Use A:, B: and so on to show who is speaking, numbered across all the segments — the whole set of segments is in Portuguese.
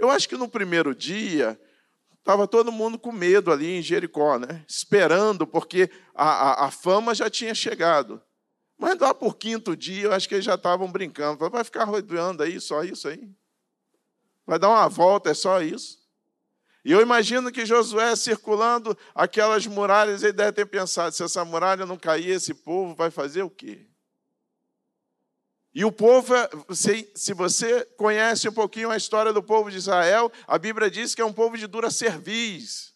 A: Eu acho que no primeiro dia, estava todo mundo com medo ali em Jericó, né? esperando, porque a, a, a fama já tinha chegado. Mas lá por quinto dia, eu acho que eles já estavam brincando. Vai ficar rodeando aí, só isso aí? Vai dar uma volta, é só isso? E eu imagino que Josué circulando aquelas muralhas, ele deve ter pensado: se essa muralha não cair, esse povo vai fazer o quê? E o povo, se você conhece um pouquinho a história do povo de Israel, a Bíblia diz que é um povo de dura cerviz.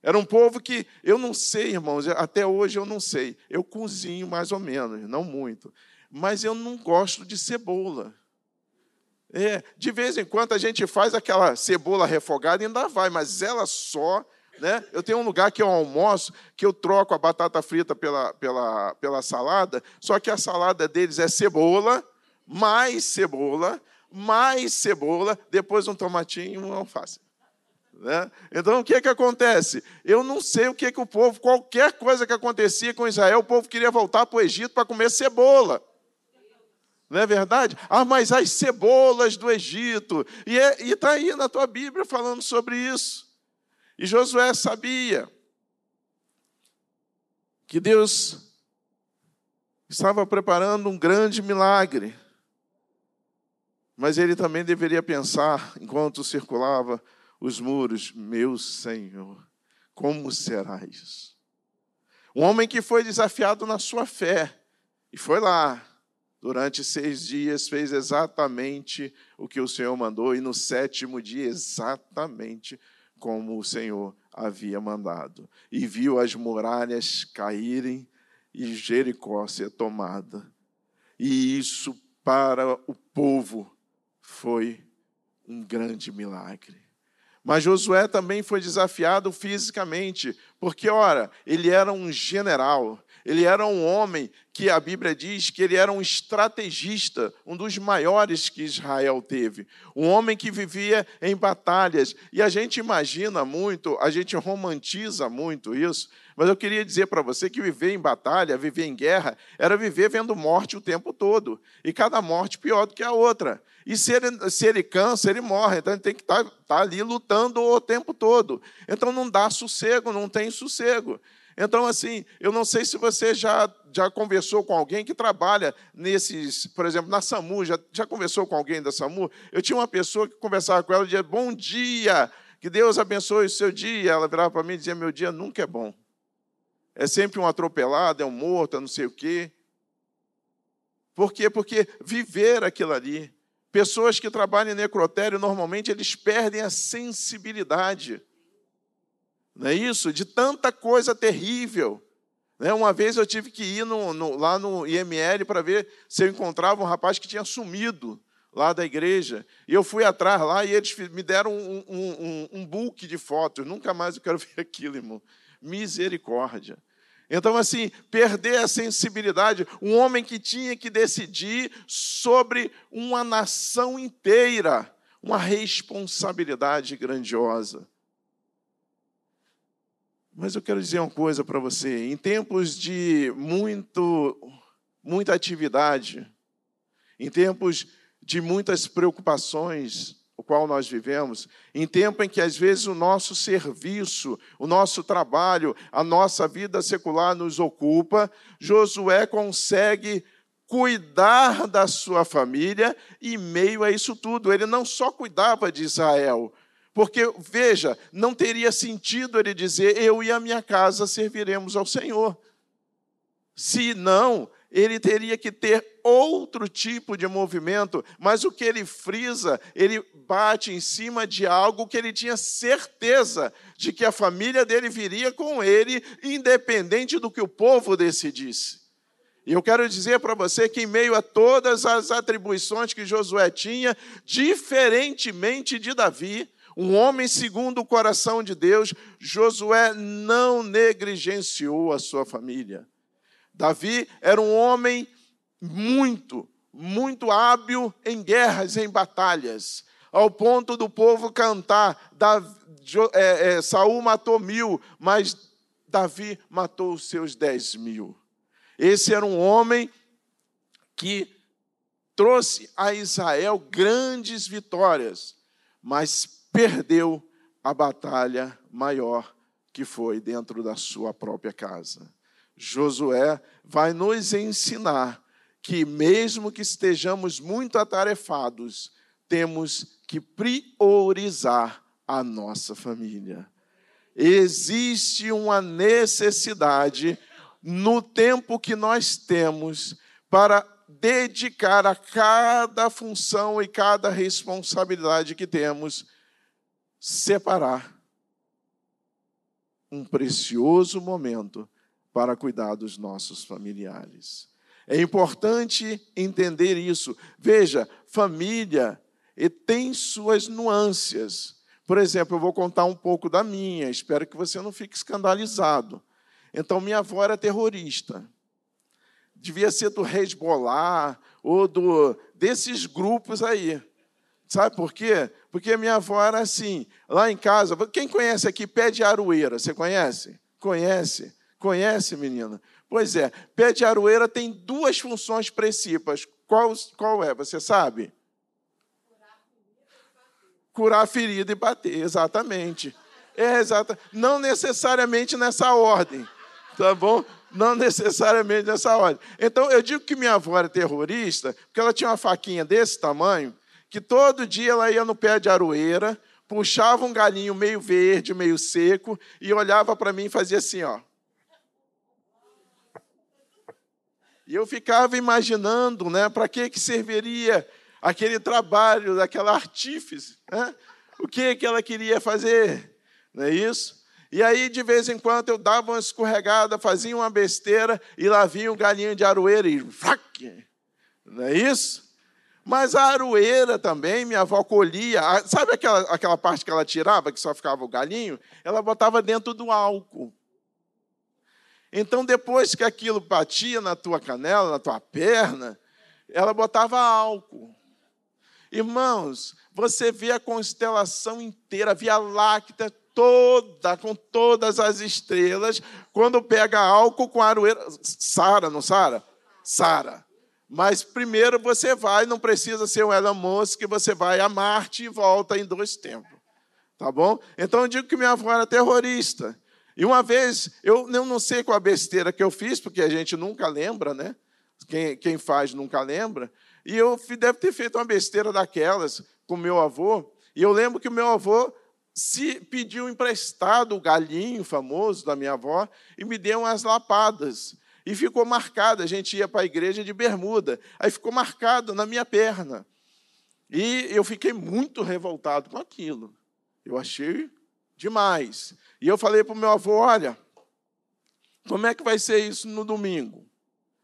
A: Era um povo que, eu não sei, irmãos, até hoje eu não sei. Eu cozinho mais ou menos, não muito. Mas eu não gosto de cebola. É, de vez em quando a gente faz aquela cebola refogada e ainda vai, mas ela só. Né? Eu tenho um lugar que eu almoço, que eu troco a batata frita pela, pela, pela salada, só que a salada deles é cebola, mais cebola, mais cebola, depois um tomatinho e um alface. Né? Então, o que, que acontece? Eu não sei o que, que o povo, qualquer coisa que acontecia com Israel, o povo queria voltar para o Egito para comer cebola. Não é verdade? Ah, mas as cebolas do Egito. E é, está aí na tua Bíblia falando sobre isso. E Josué sabia que Deus estava preparando um grande milagre. Mas ele também deveria pensar, enquanto circulava os muros: Meu Senhor, como será isso? Um homem que foi desafiado na sua fé, e foi lá, durante seis dias, fez exatamente o que o Senhor mandou, e no sétimo dia, exatamente como o Senhor havia mandado. E viu as muralhas caírem e Jericó ser tomada. E isso para o povo foi um grande milagre. Mas Josué também foi desafiado fisicamente, porque, ora, ele era um general, ele era um homem que a Bíblia diz que ele era um estrategista, um dos maiores que Israel teve. Um homem que vivia em batalhas. E a gente imagina muito, a gente romantiza muito isso, mas eu queria dizer para você que viver em batalha, viver em guerra, era viver vendo morte o tempo todo. E cada morte pior do que a outra. E se ele, se ele cansa, ele morre. Então ele tem que estar tá, tá ali lutando o tempo todo. Então não dá sossego, não tem sossego. Então, assim, eu não sei se você já, já conversou com alguém que trabalha nesses, por exemplo, na SAMU, já, já conversou com alguém da SAMU? Eu tinha uma pessoa que conversava com ela e dizia, bom dia, que Deus abençoe o seu dia. Ela virava para mim e dizia, meu dia nunca é bom. É sempre um atropelado, é um morto, é não sei o quê. Por quê? Porque viver aquilo ali. Pessoas que trabalham em necrotério, normalmente, eles perdem a sensibilidade não é isso? De tanta coisa terrível. Né? Uma vez eu tive que ir no, no, lá no IML para ver se eu encontrava um rapaz que tinha sumido lá da igreja. E eu fui atrás lá e eles me deram um, um, um, um book de fotos. Nunca mais eu quero ver aquilo, irmão. Misericórdia. Então, assim, perder a sensibilidade, um homem que tinha que decidir sobre uma nação inteira, uma responsabilidade grandiosa. Mas eu quero dizer uma coisa para você: em tempos de muito, muita atividade, em tempos de muitas preocupações, o qual nós vivemos, em tempo em que às vezes o nosso serviço, o nosso trabalho, a nossa vida secular nos ocupa, Josué consegue cuidar da sua família e meio a isso tudo. Ele não só cuidava de Israel, porque, veja, não teria sentido ele dizer: Eu e a minha casa serviremos ao Senhor. Se não, ele teria que ter outro tipo de movimento, mas o que ele frisa, ele bate em cima de algo que ele tinha certeza de que a família dele viria com ele, independente do que o povo decidisse. E eu quero dizer para você que, em meio a todas as atribuições que Josué tinha, diferentemente de Davi, um homem segundo o coração de Deus, Josué não negligenciou a sua família. Davi era um homem muito, muito hábil em guerras, em batalhas, ao ponto do povo cantar: é, é, Saul matou mil, mas Davi matou os seus dez mil. Esse era um homem que trouxe a Israel grandes vitórias mas perdeu a batalha maior que foi dentro da sua própria casa. Josué vai nos ensinar que, mesmo que estejamos muito atarefados, temos que priorizar a nossa família. Existe uma necessidade no tempo que nós temos para dedicar a cada função e cada responsabilidade que temos, separar um precioso momento para cuidar dos nossos familiares. É importante entender isso. Veja, família tem suas nuances. Por exemplo, eu vou contar um pouco da minha, espero que você não fique escandalizado. Então, minha avó era terrorista. Devia ser do Hezbollah ou do, desses grupos aí. Sabe por quê? Porque minha avó era assim, lá em casa. Quem conhece aqui pé de aroeira? Você conhece? Conhece? Conhece, menina? Pois é, pé de aroeira tem duas funções principais. Qual, qual é? Você sabe? Curar a ferida e bater, exatamente. É exata, não necessariamente nessa ordem, tá bom? Não necessariamente nessa ordem. Então, eu digo que minha avó era terrorista, porque ela tinha uma faquinha desse tamanho, que todo dia ela ia no pé de aroeira, puxava um galinho meio verde, meio seco, e olhava para mim e fazia assim, ó. E eu ficava imaginando, né, para que que serviria aquele trabalho daquela artífice, né? O que que ela queria fazer? Não é isso? E aí, de vez em quando, eu dava uma escorregada, fazia uma besteira, e lá vinha um galinho de aroeira e... Não é isso? Mas a aroeira também, minha avó colhia. Sabe aquela, aquela parte que ela tirava, que só ficava o galinho? Ela botava dentro do álcool. Então, depois que aquilo batia na tua canela, na tua perna, ela botava álcool. Irmãos, você vê a constelação inteira, a Via Láctea toda, com todas as estrelas, quando pega álcool com aroeira. Sara, não Sara? Sara. Mas primeiro você vai, não precisa ser um Elon Musk, você vai a Marte e volta em dois tempos. Tá bom? Então eu digo que minha avó era terrorista. E uma vez, eu não sei qual a besteira que eu fiz, porque a gente nunca lembra, né? Quem, quem faz nunca lembra. E eu deve ter feito uma besteira daquelas com meu avô. E eu lembro que o meu avô se pediu emprestado o galinho famoso da minha avó e me deu umas lapadas. E ficou marcado, a gente ia para a igreja de bermuda, aí ficou marcado na minha perna. E eu fiquei muito revoltado com aquilo. Eu achei demais. E eu falei para o meu avô: olha, como é que vai ser isso no domingo?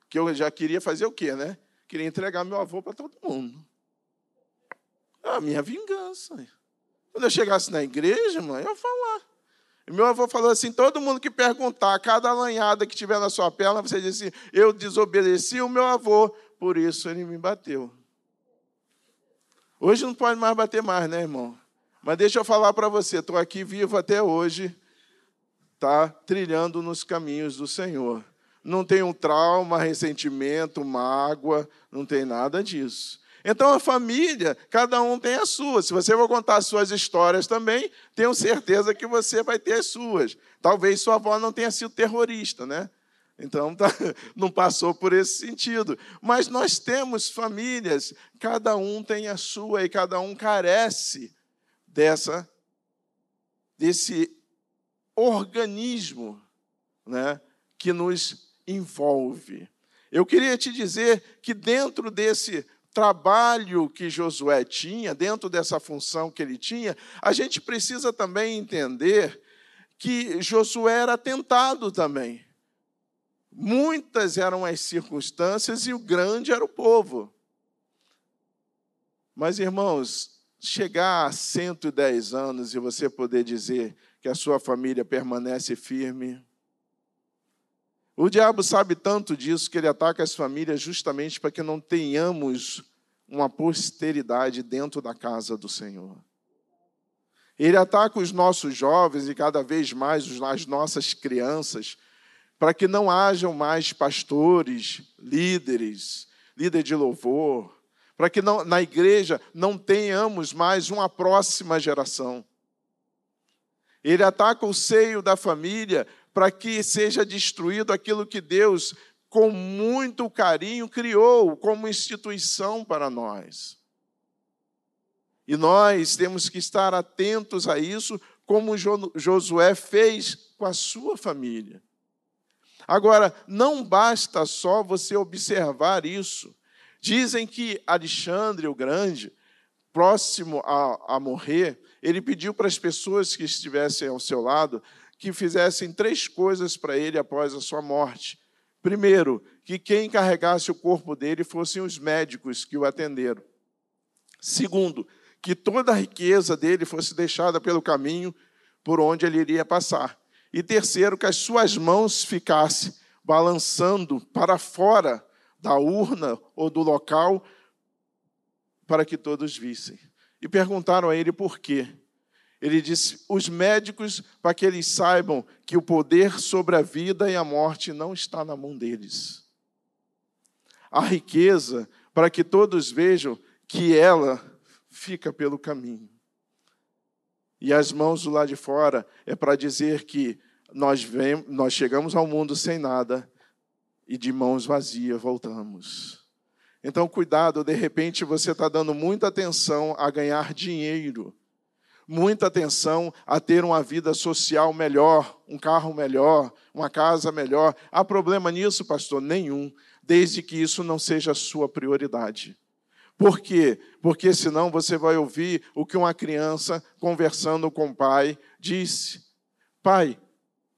A: Que eu já queria fazer o quê, né? Queria entregar meu avô para todo mundo. A minha vingança. Quando eu chegasse na igreja, mãe, eu ia falar. Meu avô falou assim: todo mundo que perguntar, cada lanhada que tiver na sua perna, você diz assim: eu desobedeci o meu avô, por isso ele me bateu. Hoje não pode mais bater mais, né, irmão? Mas deixa eu falar para você, estou aqui vivo até hoje, tá trilhando nos caminhos do Senhor. Não um trauma, ressentimento, mágoa, não tem nada disso. Então a família, cada um tem a sua. Se você for contar as suas histórias também, tenho certeza que você vai ter as suas. Talvez sua avó não tenha sido terrorista, né? Então tá, não passou por esse sentido. Mas nós temos famílias, cada um tem a sua e cada um carece dessa desse organismo, né, que nos envolve. Eu queria te dizer que dentro desse trabalho que Josué tinha, dentro dessa função que ele tinha, a gente precisa também entender que Josué era tentado também. Muitas eram as circunstâncias e o grande era o povo. Mas, irmãos, chegar a 110 anos e você poder dizer que a sua família permanece firme. O diabo sabe tanto disso que ele ataca as famílias justamente para que não tenhamos uma posteridade dentro da casa do Senhor. Ele ataca os nossos jovens e cada vez mais as nossas crianças, para que não hajam mais pastores, líderes, líder de louvor, para que não, na igreja não tenhamos mais uma próxima geração. Ele ataca o seio da família para que seja destruído aquilo que Deus, com muito carinho, criou como instituição para nós. E nós temos que estar atentos a isso, como Josué fez com a sua família. Agora, não basta só você observar isso. Dizem que Alexandre o Grande, próximo a, a morrer, ele pediu para as pessoas que estivessem ao seu lado que fizessem três coisas para ele após a sua morte. Primeiro, que quem carregasse o corpo dele fossem os médicos que o atenderam. Segundo, que toda a riqueza dele fosse deixada pelo caminho por onde ele iria passar. E terceiro, que as suas mãos ficassem balançando para fora da urna ou do local para que todos vissem. E perguntaram a ele por quê. Ele disse: os médicos, para que eles saibam que o poder sobre a vida e a morte não está na mão deles. A riqueza, para que todos vejam que ela fica pelo caminho. E as mãos do lado de fora é para dizer que nós, vem, nós chegamos ao mundo sem nada e de mãos vazias voltamos. Então, cuidado, de repente você está dando muita atenção a ganhar dinheiro, muita atenção a ter uma vida social melhor, um carro melhor, uma casa melhor. Há problema nisso, pastor? Nenhum, desde que isso não seja a sua prioridade. Por quê? Porque senão você vai ouvir o que uma criança conversando com o pai disse: Pai,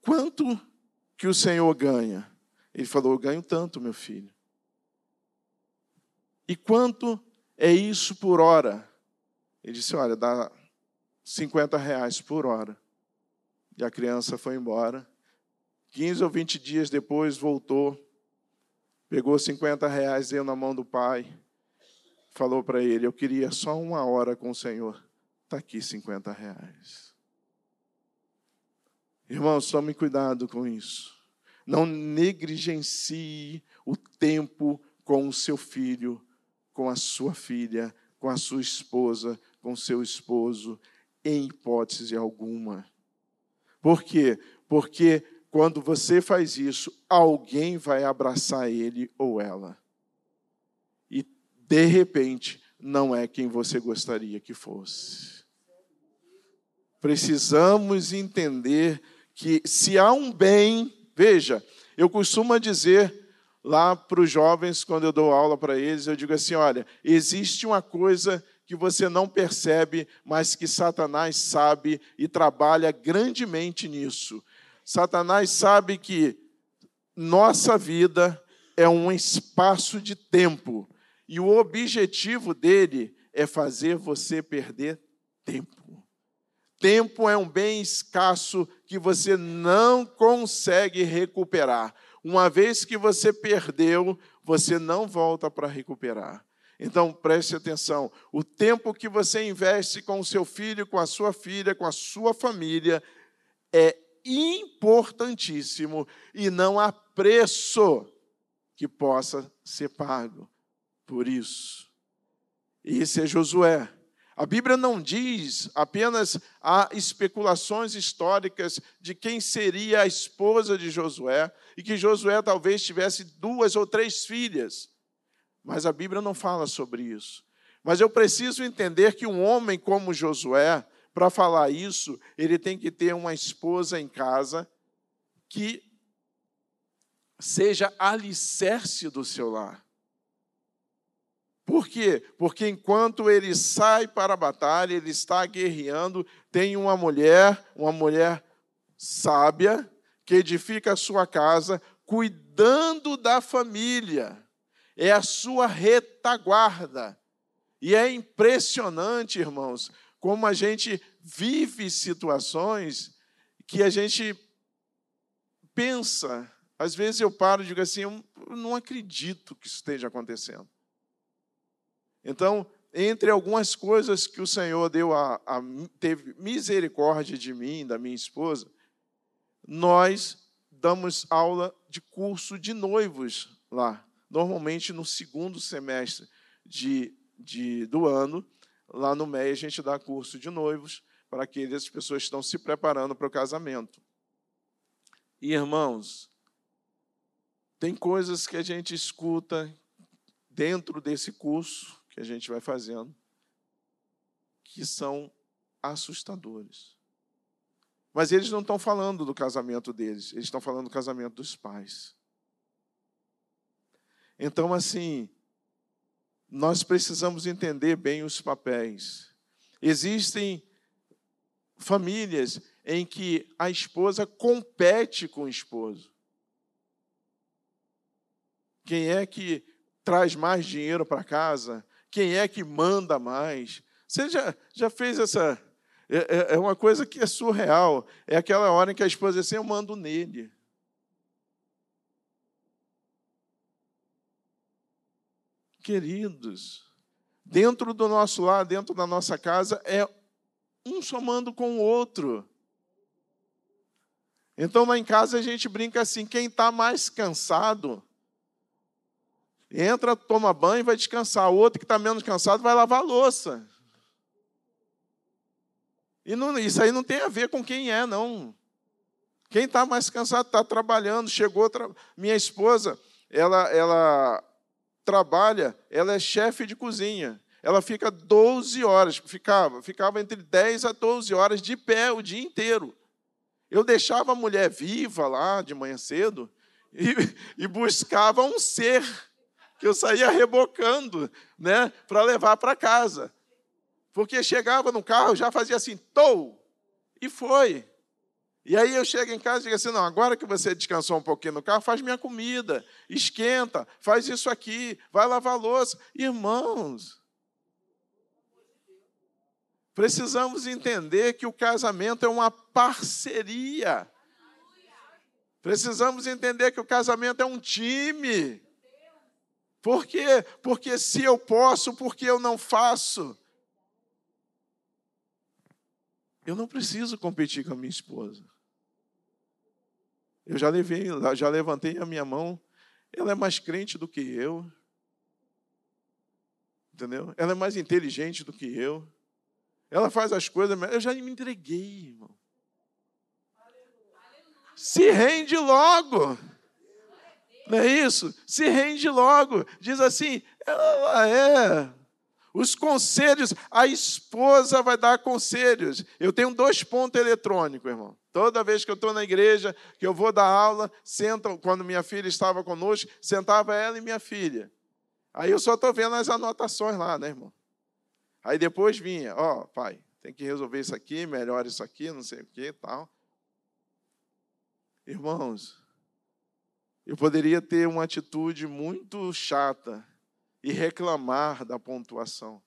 A: quanto que o Senhor ganha? Ele falou: Eu ganho tanto, meu filho. E quanto é isso por hora? Ele disse: Olha, dá 50 reais por hora. E a criança foi embora. 15 ou 20 dias depois voltou, pegou 50 reais, deu na mão do pai, falou para ele: Eu queria só uma hora com o Senhor. Está aqui 50 reais. Irmãos, tome cuidado com isso. Não negligencie o tempo com o seu filho, com a sua filha, com a sua esposa, com seu esposo, em hipótese alguma. Por quê? Porque quando você faz isso, alguém vai abraçar ele ou ela. E, de repente, não é quem você gostaria que fosse. Precisamos entender que se há um bem Veja, eu costumo dizer lá para os jovens, quando eu dou aula para eles, eu digo assim: olha, existe uma coisa que você não percebe, mas que Satanás sabe e trabalha grandemente nisso. Satanás sabe que nossa vida é um espaço de tempo e o objetivo dele é fazer você perder tempo. Tempo é um bem escasso que você não consegue recuperar. Uma vez que você perdeu, você não volta para recuperar. Então preste atenção: o tempo que você investe com o seu filho, com a sua filha, com a sua família, é importantíssimo e não há preço que possa ser pago por isso. Esse é Josué. A Bíblia não diz apenas há especulações históricas de quem seria a esposa de Josué e que Josué talvez tivesse duas ou três filhas. Mas a Bíblia não fala sobre isso. Mas eu preciso entender que um homem como Josué, para falar isso, ele tem que ter uma esposa em casa que seja alicerce do seu lar. Por quê? Porque enquanto ele sai para a batalha, ele está guerreando, tem uma mulher, uma mulher sábia, que edifica a sua casa, cuidando da família. É a sua retaguarda. E é impressionante, irmãos, como a gente vive situações que a gente pensa. Às vezes eu paro e digo assim: eu não acredito que isso esteja acontecendo. Então, entre algumas coisas que o Senhor deu a, a, teve misericórdia de mim, da minha esposa, nós damos aula de curso de noivos lá, normalmente no segundo semestre de, de, do ano, lá no MEI a gente dá curso de noivos para aquelas pessoas que estão se preparando para o casamento. E, irmãos, tem coisas que a gente escuta dentro desse curso que a gente vai fazendo que são assustadores. Mas eles não estão falando do casamento deles, eles estão falando do casamento dos pais. Então, assim, nós precisamos entender bem os papéis. Existem famílias em que a esposa compete com o esposo. Quem é que traz mais dinheiro para casa? Quem é que manda mais? Você já, já fez essa. É, é, é uma coisa que é surreal. É aquela hora em que a esposa diz assim: Eu mando nele. Queridos, dentro do nosso lar, dentro da nossa casa, é um somando com o outro. Então, lá em casa, a gente brinca assim: quem está mais cansado, entra, toma banho e vai descansar. O outro que está menos cansado vai lavar a louça. E não, isso aí não tem a ver com quem é, não. Quem está mais cansado está trabalhando. Chegou tra... minha esposa, ela, ela trabalha, ela é chefe de cozinha. Ela fica 12 horas, ficava, ficava entre 10 a 12 horas de pé o dia inteiro. Eu deixava a mulher viva lá de manhã cedo e, e buscava um ser que eu saía rebocando, né, para levar para casa. Porque chegava no carro, já fazia assim, tou, e foi. E aí eu chego em casa e digo assim: não, agora que você descansou um pouquinho no carro, faz minha comida, esquenta, faz isso aqui, vai lavar louça. Irmãos, precisamos entender que o casamento é uma parceria. Precisamos entender que o casamento é um time. Por quê? Porque se eu posso, porque eu não faço? Eu não preciso competir com a minha esposa. Eu já levei, já levantei a minha mão. Ela é mais crente do que eu. Entendeu? Ela é mais inteligente do que eu. Ela faz as coisas, eu já me entreguei, irmão. Se rende logo. Não é isso? Se rende logo. Diz assim: ela é os conselhos, a esposa vai dar conselhos. Eu tenho dois pontos eletrônicos, irmão. Toda vez que eu estou na igreja, que eu vou dar aula, senta, quando minha filha estava conosco, sentava ela e minha filha. Aí eu só estou vendo as anotações lá, né, irmão? Aí depois vinha, ó, oh, pai, tem que resolver isso aqui, melhor isso aqui, não sei o que tal. Irmãos, eu poderia ter uma atitude muito chata e reclamar da pontuação.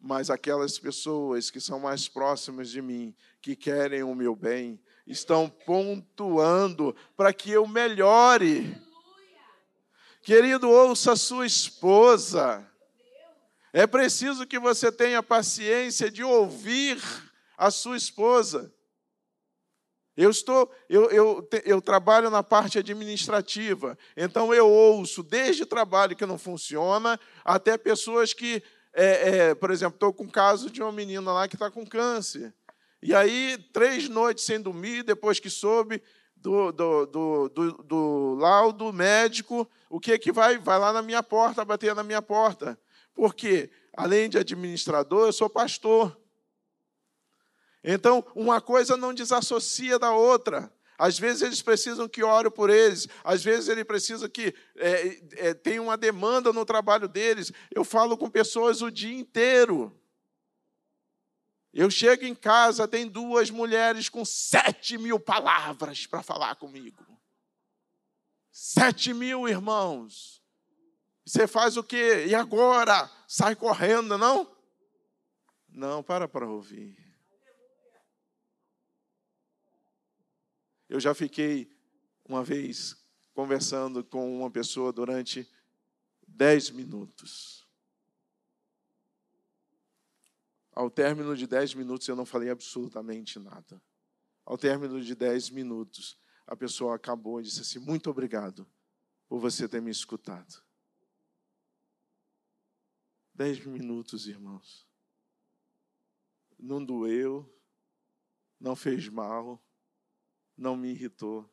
A: Mas aquelas pessoas que são mais próximas de mim, que querem o meu bem, estão pontuando para que eu melhore. Querido, ouça a sua esposa. É preciso que você tenha paciência de ouvir a sua esposa. Eu estou, eu, eu, eu trabalho na parte administrativa, então eu ouço desde trabalho que não funciona até pessoas que, é, é, por exemplo, estou com o caso de uma menina lá que está com câncer. E aí, três noites sem dormir, depois que soube do, do, do, do, do laudo médico, o que é que vai? Vai lá na minha porta, bater na minha porta. Porque, além de administrador, eu sou pastor. Então, uma coisa não desassocia da outra. Às vezes eles precisam que ore por eles, às vezes ele precisa que é, é, tenha uma demanda no trabalho deles. Eu falo com pessoas o dia inteiro. Eu chego em casa, tem duas mulheres com sete mil palavras para falar comigo. Sete mil irmãos. Você faz o quê? E agora? Sai correndo, não? Não, para para ouvir. Eu já fiquei uma vez conversando com uma pessoa durante dez minutos. Ao término de dez minutos, eu não falei absolutamente nada. Ao término de dez minutos, a pessoa acabou e disse assim: Muito obrigado por você ter me escutado. Dez minutos, irmãos. Não doeu, não fez mal, não me irritou.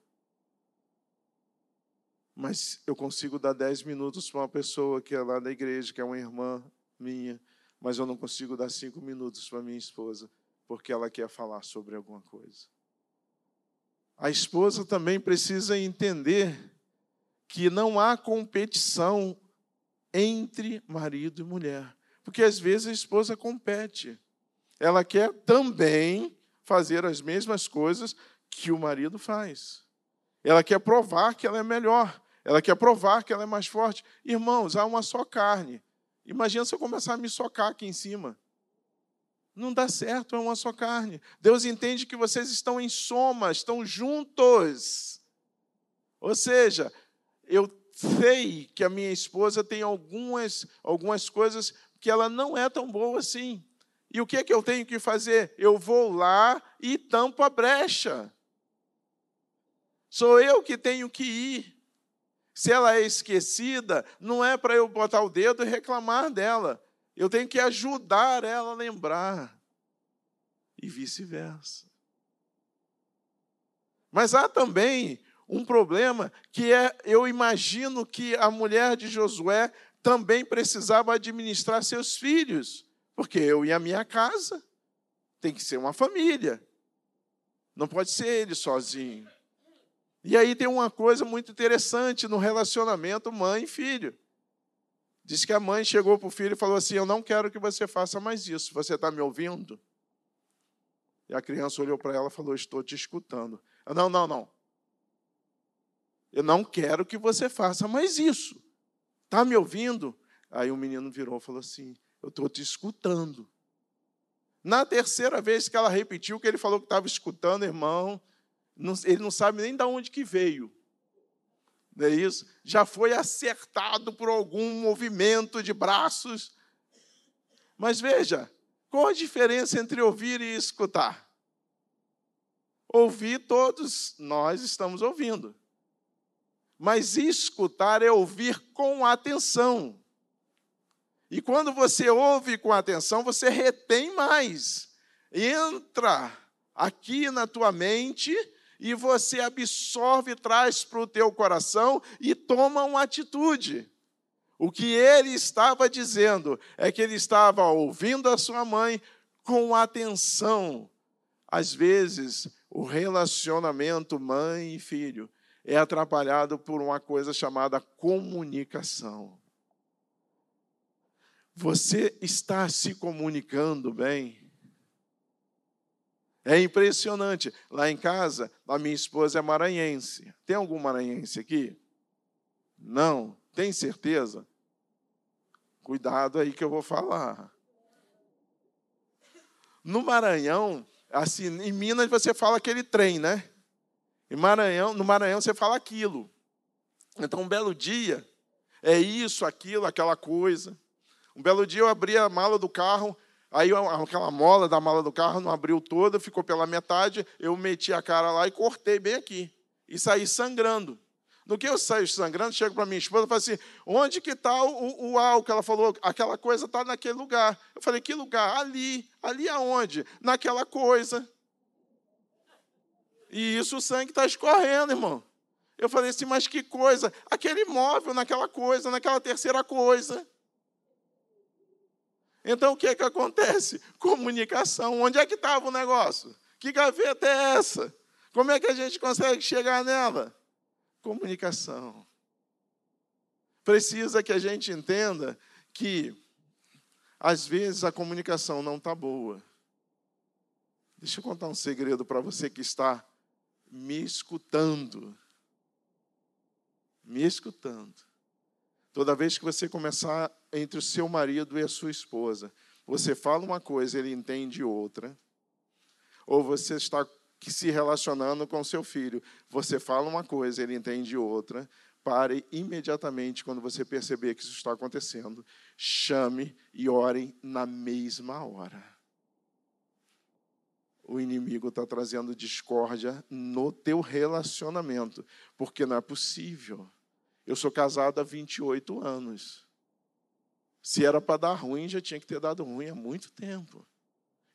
A: Mas eu consigo dar dez minutos para uma pessoa que é lá da igreja, que é uma irmã minha, mas eu não consigo dar cinco minutos para minha esposa, porque ela quer falar sobre alguma coisa. A esposa também precisa entender que não há competição entre marido e mulher. Porque às vezes a esposa compete. Ela quer também fazer as mesmas coisas que o marido faz. Ela quer provar que ela é melhor. Ela quer provar que ela é mais forte. Irmãos, há uma só carne. Imagina se eu começar a me socar aqui em cima. Não dá certo, é uma só carne. Deus entende que vocês estão em soma, estão juntos. Ou seja, eu sei que a minha esposa tem algumas, algumas coisas que ela não é tão boa assim. E o que é que eu tenho que fazer? Eu vou lá e tampo a brecha. Sou eu que tenho que ir. Se ela é esquecida, não é para eu botar o dedo e reclamar dela. Eu tenho que ajudar ela a lembrar. E vice-versa. Mas há também um problema que é, eu imagino que a mulher de Josué também precisava administrar seus filhos, porque eu e a minha casa tem que ser uma família. Não pode ser ele sozinho. E aí tem uma coisa muito interessante no relacionamento mãe e filho. Diz que a mãe chegou para o filho e falou assim: Eu não quero que você faça mais isso. Você está me ouvindo? E a criança olhou para ela e falou: Estou te escutando. Não, não, não. Eu não quero que você faça mais isso. Está me ouvindo? Aí o menino virou e falou assim: Eu estou te escutando. Na terceira vez que ela repetiu que ele falou que estava escutando, irmão, ele não sabe nem de onde que veio. Não é isso? Já foi acertado por algum movimento de braços. Mas veja, qual a diferença entre ouvir e escutar? Ouvir, todos nós estamos ouvindo. Mas escutar é ouvir com atenção. E quando você ouve com atenção, você retém mais. Entra aqui na tua mente e você absorve, traz para o teu coração e toma uma atitude. O que ele estava dizendo é que ele estava ouvindo a sua mãe com atenção. Às vezes, o relacionamento mãe e filho é atrapalhado por uma coisa chamada comunicação. Você está se comunicando bem? É impressionante. Lá em casa, a minha esposa é maranhense. Tem algum maranhense aqui? Não. Tem certeza? Cuidado aí que eu vou falar. No Maranhão, assim, em Minas você fala aquele trem, né? Em Maranhão, no Maranhão você fala aquilo. Então, um belo dia, é isso, aquilo, aquela coisa. Um belo dia eu abri a mala do carro, aí aquela mola da mala do carro não abriu toda, ficou pela metade, eu meti a cara lá e cortei bem aqui. E saí sangrando. No que eu saio sangrando, chego para minha esposa e falo assim: onde que está o, o, álcool? Ela falou: aquela coisa está naquele lugar. Eu falei: que lugar? Ali. Ali aonde? Naquela coisa. E isso o sangue está escorrendo, irmão. Eu falei assim, mas que coisa? Aquele móvel naquela coisa, naquela terceira coisa. Então o que é que acontece? Comunicação. Onde é que estava o negócio? Que gaveta é essa? Como é que a gente consegue chegar nela? Comunicação. Precisa que a gente entenda que, às vezes, a comunicação não está boa. Deixa eu contar um segredo para você que está me escutando. Me escutando. Toda vez que você começar entre o seu marido e a sua esposa, você fala uma coisa, ele entende outra. Ou você está se relacionando com seu filho, você fala uma coisa, ele entende outra. Pare imediatamente quando você perceber que isso está acontecendo. Chame e orem na mesma hora o inimigo está trazendo discórdia no teu relacionamento, porque não é possível. Eu sou casado há 28 anos. Se era para dar ruim, já tinha que ter dado ruim há muito tempo.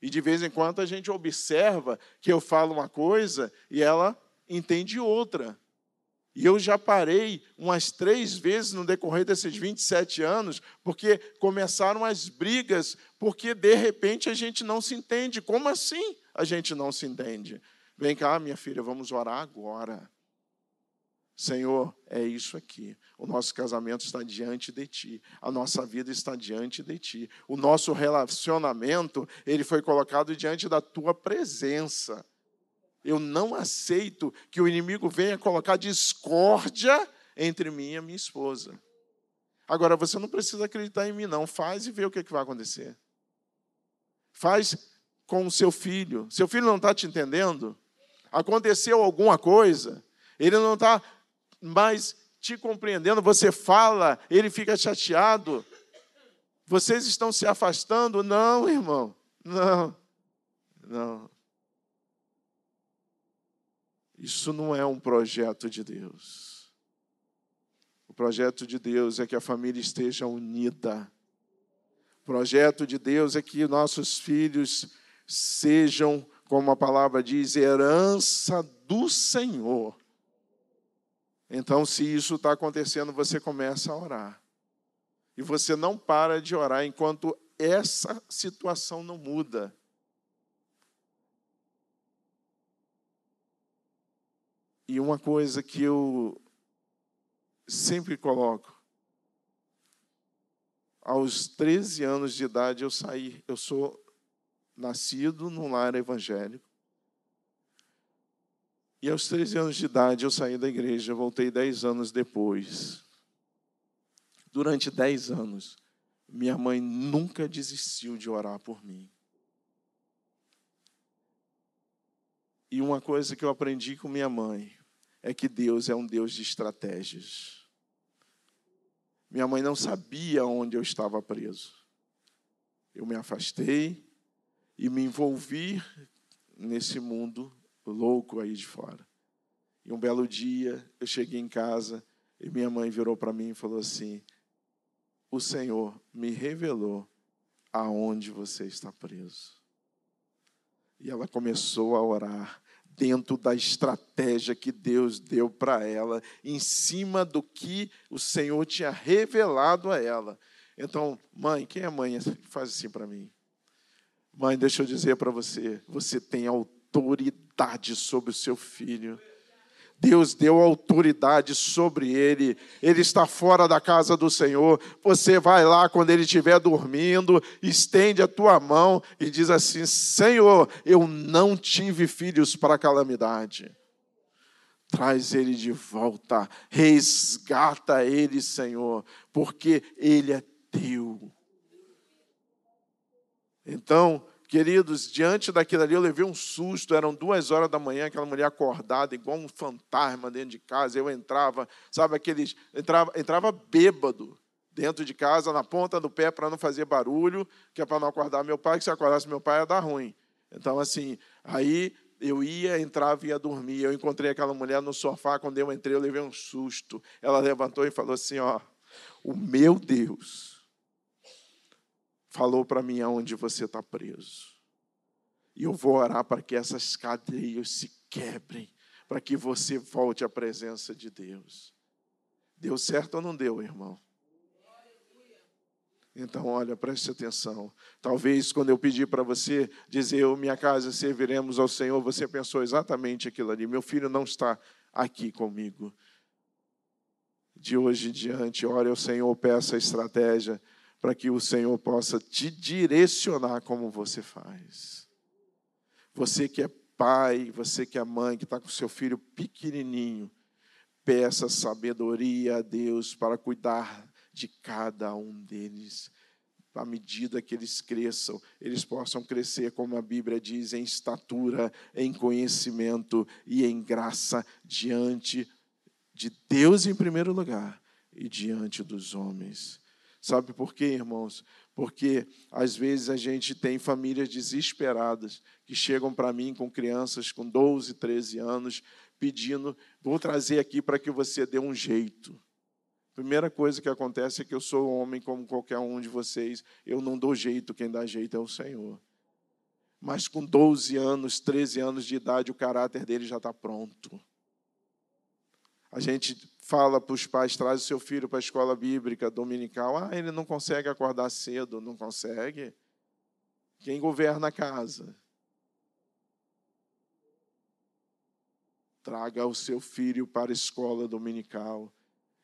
A: E de vez em quando a gente observa que eu falo uma coisa e ela entende outra. E eu já parei umas três vezes no decorrer desses 27 anos, porque começaram as brigas, porque de repente a gente não se entende. Como assim a gente não se entende? Vem cá, minha filha, vamos orar agora. Senhor, é isso aqui. O nosso casamento está diante de ti. A nossa vida está diante de ti. O nosso relacionamento, ele foi colocado diante da tua presença. Eu não aceito que o inimigo venha colocar discórdia entre mim e a minha esposa. Agora, você não precisa acreditar em mim, não. Faz e vê o que, é que vai acontecer. Faz com o seu filho. Seu filho não está te entendendo? Aconteceu alguma coisa? Ele não está mais te compreendendo. Você fala, ele fica chateado. Vocês estão se afastando? Não, irmão. Não. Não. Isso não é um projeto de Deus. O projeto de Deus é que a família esteja unida. O projeto de Deus é que nossos filhos sejam, como a palavra diz, herança do Senhor. Então, se isso está acontecendo, você começa a orar. E você não para de orar enquanto essa situação não muda. E uma coisa que eu sempre coloco, aos 13 anos de idade eu saí, eu sou nascido num lar evangélico. E aos 13 anos de idade eu saí da igreja, voltei 10 anos depois. Durante 10 anos, minha mãe nunca desistiu de orar por mim. E uma coisa que eu aprendi com minha mãe é que Deus é um Deus de estratégias. Minha mãe não sabia onde eu estava preso. Eu me afastei e me envolvi nesse mundo louco aí de fora. E um belo dia eu cheguei em casa e minha mãe virou para mim e falou assim: O Senhor me revelou aonde você está preso. E ela começou a orar dentro da estratégia que Deus deu para ela, em cima do que o Senhor tinha revelado a ela. Então, mãe, quem é mãe faz assim para mim? Mãe, deixa eu dizer para você, você tem autoridade sobre o seu filho. Deus deu autoridade sobre ele. Ele está fora da casa do Senhor. Você vai lá quando ele estiver dormindo, estende a tua mão e diz assim: Senhor, eu não tive filhos para calamidade. Traz ele de volta, resgata ele, Senhor, porque ele é teu. Então, Queridos, diante daquilo ali eu levei um susto, eram duas horas da manhã, aquela mulher acordada, igual um fantasma dentro de casa. Eu entrava, sabe, aqueles. Entrava, entrava bêbado dentro de casa, na ponta do pé, para não fazer barulho, que é para não acordar meu pai, que se acordasse meu pai ia dar ruim. Então, assim, aí eu ia, entrava e ia dormir. Eu encontrei aquela mulher no sofá, quando eu entrei, eu levei um susto. Ela levantou e falou assim: Ó, o meu Deus falou para mim aonde você está preso. E eu vou orar para que essas cadeias se quebrem, para que você volte à presença de Deus. Deu certo ou não deu, irmão? Então, olha, preste atenção. Talvez quando eu pedi para você dizer, eu, minha casa, serviremos ao Senhor, você pensou exatamente aquilo ali. Meu filho não está aqui comigo. De hoje em diante, ore ao Senhor, peça a estratégia para que o Senhor possa te direcionar como você faz. Você que é pai, você que é mãe, que está com seu filho pequenininho, peça sabedoria a Deus para cuidar de cada um deles. À medida que eles cresçam, eles possam crescer, como a Bíblia diz, em estatura, em conhecimento e em graça diante de Deus em primeiro lugar e diante dos homens. Sabe por quê, irmãos? Porque às vezes a gente tem famílias desesperadas que chegam para mim com crianças com 12, 13 anos, pedindo: vou trazer aqui para que você dê um jeito. Primeira coisa que acontece é que eu sou homem como qualquer um de vocês. Eu não dou jeito, quem dá jeito é o Senhor. Mas com 12 anos, 13 anos de idade, o caráter dele já está pronto. A gente fala para os pais, traz o seu filho para a escola bíblica dominical. Ah, ele não consegue acordar cedo. Não consegue? Quem governa a casa? Traga o seu filho para a escola dominical.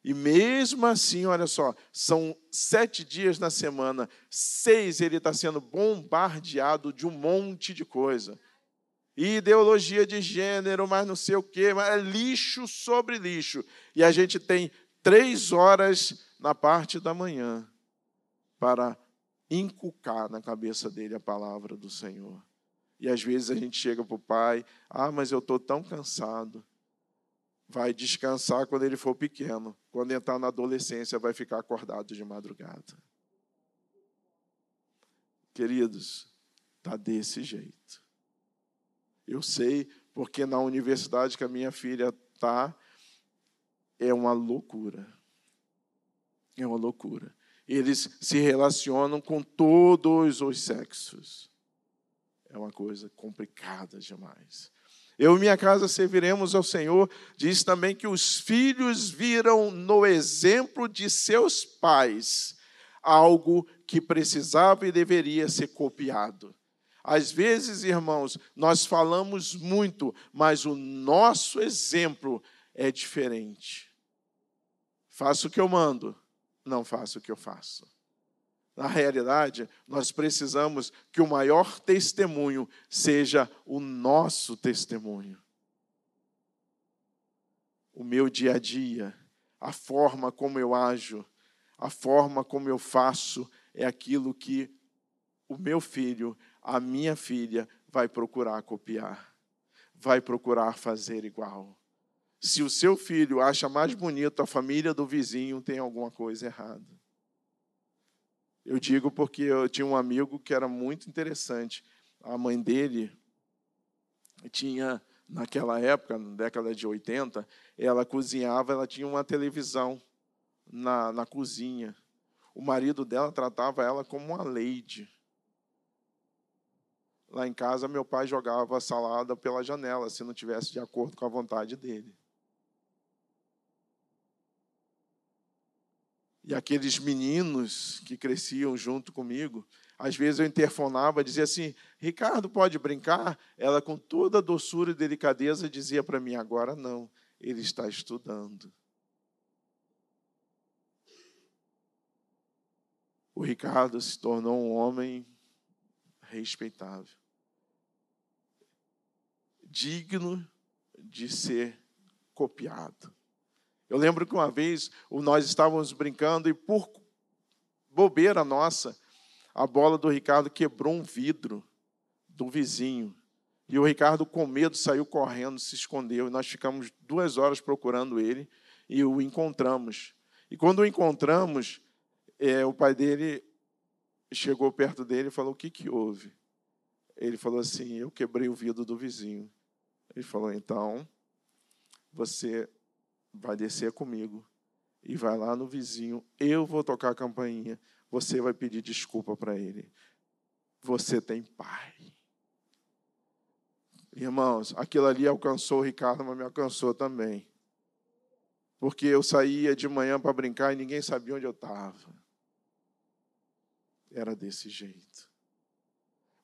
A: E mesmo assim, olha só, são sete dias na semana, seis ele está sendo bombardeado de um monte de coisa. Ideologia de gênero, mas não sei o quê, mas é lixo sobre lixo. E a gente tem três horas na parte da manhã para inculcar na cabeça dele a palavra do Senhor. E às vezes a gente chega para o pai, ah, mas eu estou tão cansado vai descansar quando ele for pequeno. Quando entrar na adolescência, vai ficar acordado de madrugada. Queridos, está desse jeito. Eu sei, porque na universidade que a minha filha está, é uma loucura. É uma loucura. Eles se relacionam com todos os sexos. É uma coisa complicada demais. Eu e minha casa serviremos ao Senhor. Diz também que os filhos viram no exemplo de seus pais algo que precisava e deveria ser copiado. Às vezes, irmãos, nós falamos muito, mas o nosso exemplo é diferente. Faço o que eu mando, não faço o que eu faço. Na realidade, nós precisamos que o maior testemunho seja o nosso testemunho. O meu dia a dia, a forma como eu ajo, a forma como eu faço, é aquilo que o meu filho, a minha filha, vai procurar copiar, vai procurar fazer igual. Se o seu filho acha mais bonito a família do vizinho, tem alguma coisa errada. Eu digo porque eu tinha um amigo que era muito interessante. A mãe dele tinha, naquela época, na década de 80, ela cozinhava, ela tinha uma televisão na, na cozinha. O marido dela tratava ela como uma lady. Lá em casa, meu pai jogava salada pela janela, se não tivesse de acordo com a vontade dele. E aqueles meninos que cresciam junto comigo, às vezes eu interfonava, dizia assim: Ricardo, pode brincar? Ela, com toda a doçura e delicadeza, dizia para mim: agora não, ele está estudando. O Ricardo se tornou um homem respeitável, digno de ser copiado. Eu lembro que uma vez nós estávamos brincando e por bobeira nossa, a bola do Ricardo quebrou um vidro do vizinho. E o Ricardo, com medo, saiu correndo, se escondeu. E nós ficamos duas horas procurando ele e o encontramos. E quando o encontramos, é, o pai dele chegou perto dele e falou: O que, que houve? Ele falou assim: Eu quebrei o vidro do vizinho. Ele falou: Então, você vai descer comigo e vai lá no vizinho. Eu vou tocar a campainha. Você vai pedir desculpa para ele. Você tem pai. Irmãos, aquilo ali alcançou o Ricardo, mas me alcançou também. Porque eu saía de manhã para brincar e ninguém sabia onde eu estava. Era desse jeito.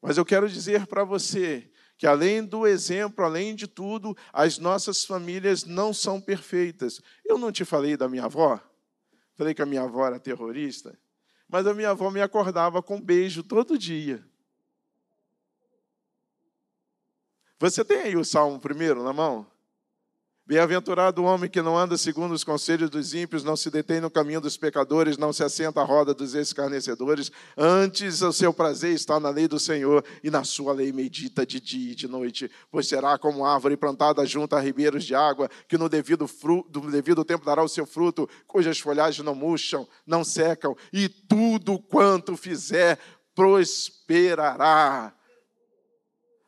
A: Mas eu quero dizer para você que além do exemplo, além de tudo, as nossas famílias não são perfeitas. Eu não te falei da minha avó? Falei que a minha avó era terrorista? Mas a minha avó me acordava com um beijo todo dia. Você tem aí o Salmo primeiro na mão? Bem-aventurado o homem que não anda segundo os conselhos dos ímpios, não se detém no caminho dos pecadores, não se assenta à roda dos escarnecedores. Antes, o seu prazer está na lei do Senhor e na sua lei medita de dia e de noite. Pois será como árvore plantada junto a ribeiros de água, que no devido, fruto, no devido tempo dará o seu fruto, cujas folhagens não murcham, não secam, e tudo quanto fizer prosperará.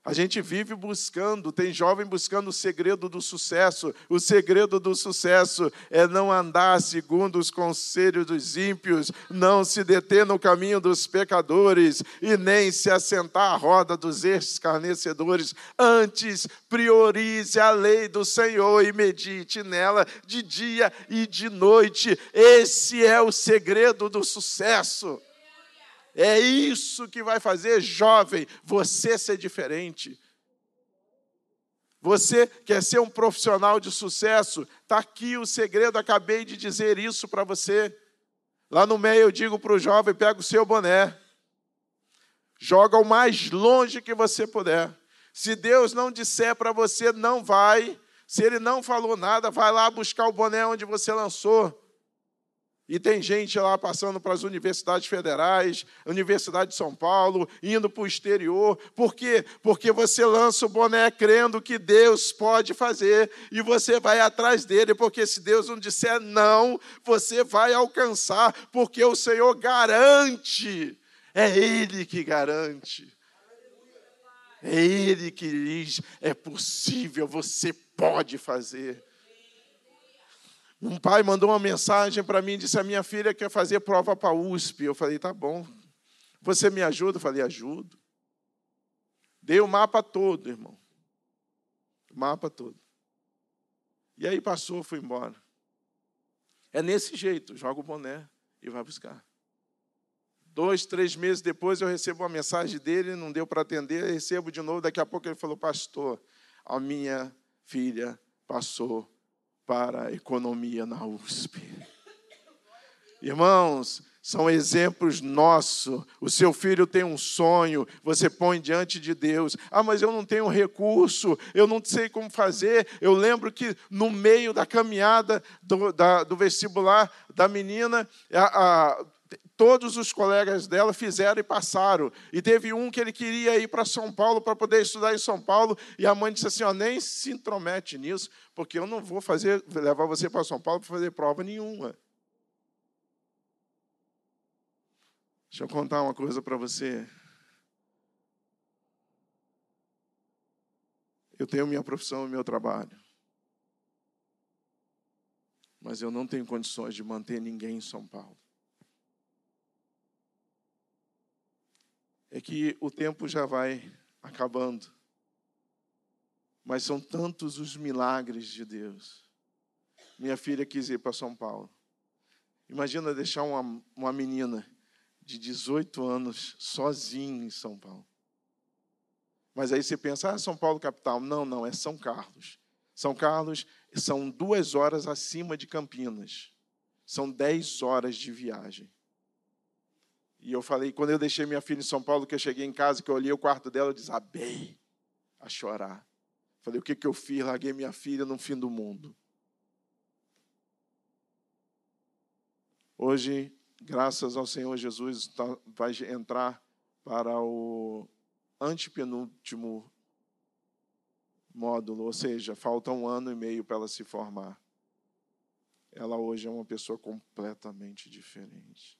A: A gente vive buscando, tem jovem buscando o segredo do sucesso. O segredo do sucesso é não andar segundo os conselhos dos ímpios, não se deter no caminho dos pecadores e nem se assentar à roda dos escarnecedores. Antes, priorize a lei do Senhor e medite nela de dia e de noite. Esse é o segredo do sucesso. É isso que vai fazer, jovem, você ser diferente. Você quer ser um profissional de sucesso? Está aqui o segredo, acabei de dizer isso para você. Lá no meio eu digo para o jovem: pega o seu boné, joga o mais longe que você puder. Se Deus não disser para você, não vai. Se Ele não falou nada, vai lá buscar o boné onde você lançou. E tem gente lá passando para as universidades federais, Universidade de São Paulo, indo para o exterior. Por quê? Porque você lança o boné crendo que Deus pode fazer e você vai atrás dele, porque se Deus não disser não, você vai alcançar, porque o Senhor garante. É Ele que garante. É Ele que diz: é possível, você pode fazer. Um pai mandou uma mensagem para mim, disse: A minha filha quer fazer prova para a USP. Eu falei: Tá bom. Você me ajuda? Eu falei: Ajudo. Dei o mapa todo, irmão. O mapa todo. E aí passou, fui embora. É nesse jeito: joga o boné e vai buscar. Dois, três meses depois eu recebo uma mensagem dele, não deu para atender, recebo de novo. Daqui a pouco ele falou: Pastor, a minha filha passou para a economia na USP. Irmãos, são exemplos nossos. O seu filho tem um sonho, você põe diante de Deus. Ah, mas eu não tenho recurso, eu não sei como fazer. Eu lembro que no meio da caminhada do, da, do vestibular da menina, a, a, todos os colegas dela fizeram e passaram. E teve um que ele queria ir para São Paulo para poder estudar em São Paulo, e a mãe disse assim: nem se intromete nisso, porque eu não vou fazer levar você para São Paulo para fazer prova nenhuma. Deixa eu contar uma coisa para você. Eu tenho minha profissão e meu trabalho. Mas eu não tenho condições de manter ninguém em São Paulo. É que o tempo já vai acabando. Mas são tantos os milagres de Deus. Minha filha quis ir para São Paulo. Imagina deixar uma, uma menina de 18 anos sozinha em São Paulo. Mas aí você pensa, ah, São Paulo capital. Não, não, é São Carlos. São Carlos são duas horas acima de Campinas. São dez horas de viagem. E eu falei, quando eu deixei minha filha em São Paulo, que eu cheguei em casa, que eu olhei o quarto dela, eu desabei a chorar. Falei, o que, que eu fiz? Larguei minha filha no fim do mundo. Hoje, graças ao Senhor Jesus, tá, vai entrar para o antepenúltimo módulo, ou seja, falta um ano e meio para ela se formar. Ela hoje é uma pessoa completamente diferente.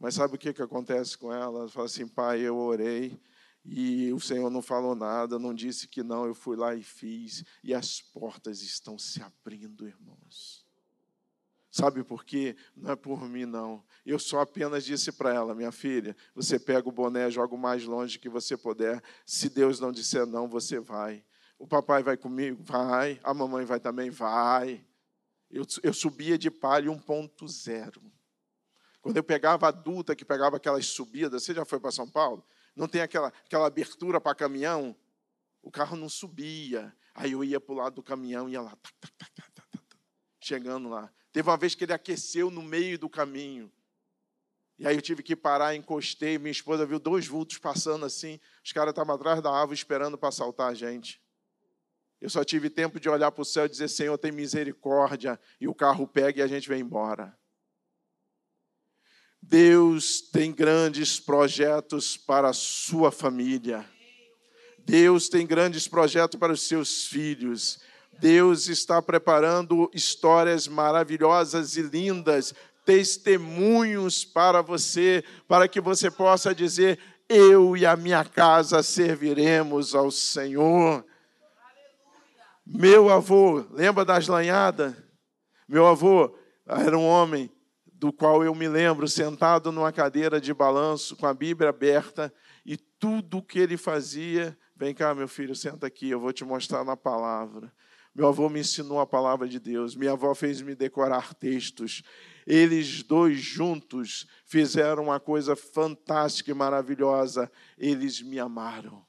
A: Mas sabe o que, que acontece com ela? Ela fala assim: pai, eu orei e o Senhor não falou nada, não disse que não, eu fui lá e fiz, e as portas estão se abrindo, irmãos. Sabe por quê? Não é por mim, não. Eu só apenas disse para ela, minha filha, você pega o boné, joga o mais longe que você puder. Se Deus não disser não, você vai. O papai vai comigo? Vai. A mamãe vai também? Vai. Eu, eu subia de palha 1.0. Quando eu pegava adulta, que pegava aquelas subidas, você já foi para São Paulo? Não tem aquela, aquela abertura para caminhão? O carro não subia. Aí eu ia para o lado do caminhão e ia lá, tac, tac, tac, chegando lá. Teve uma vez que ele aqueceu no meio do caminho. E aí eu tive que parar, encostei, minha esposa viu dois vultos passando assim. Os caras estavam atrás da árvore esperando para assaltar a gente. Eu só tive tempo de olhar para o céu e dizer, Senhor, tem misericórdia. E o carro pega e a gente vem embora. Deus tem grandes projetos para a sua família. Deus tem grandes projetos para os seus filhos. Deus está preparando histórias maravilhosas e lindas, testemunhos para você, para que você possa dizer: eu e a minha casa serviremos ao Senhor. Meu avô, lembra das lanhadas? Meu avô era um homem do qual eu me lembro, sentado numa cadeira de balanço, com a Bíblia aberta, e tudo o que ele fazia. Vem cá, meu filho, senta aqui, eu vou te mostrar na palavra. Meu avô me ensinou a palavra de Deus, minha avó fez me decorar textos. Eles dois juntos fizeram uma coisa fantástica e maravilhosa. Eles me amaram.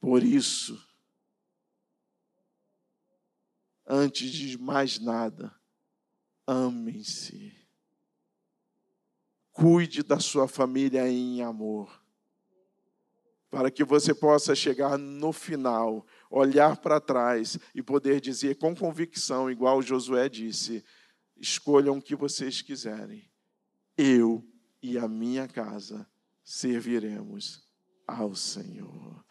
A: Por isso, antes de mais nada, amem-se. Cuide da sua família em amor. Para que você possa chegar no final, olhar para trás e poder dizer com convicção, igual Josué disse: escolham o que vocês quiserem. Eu e a minha casa serviremos ao Senhor.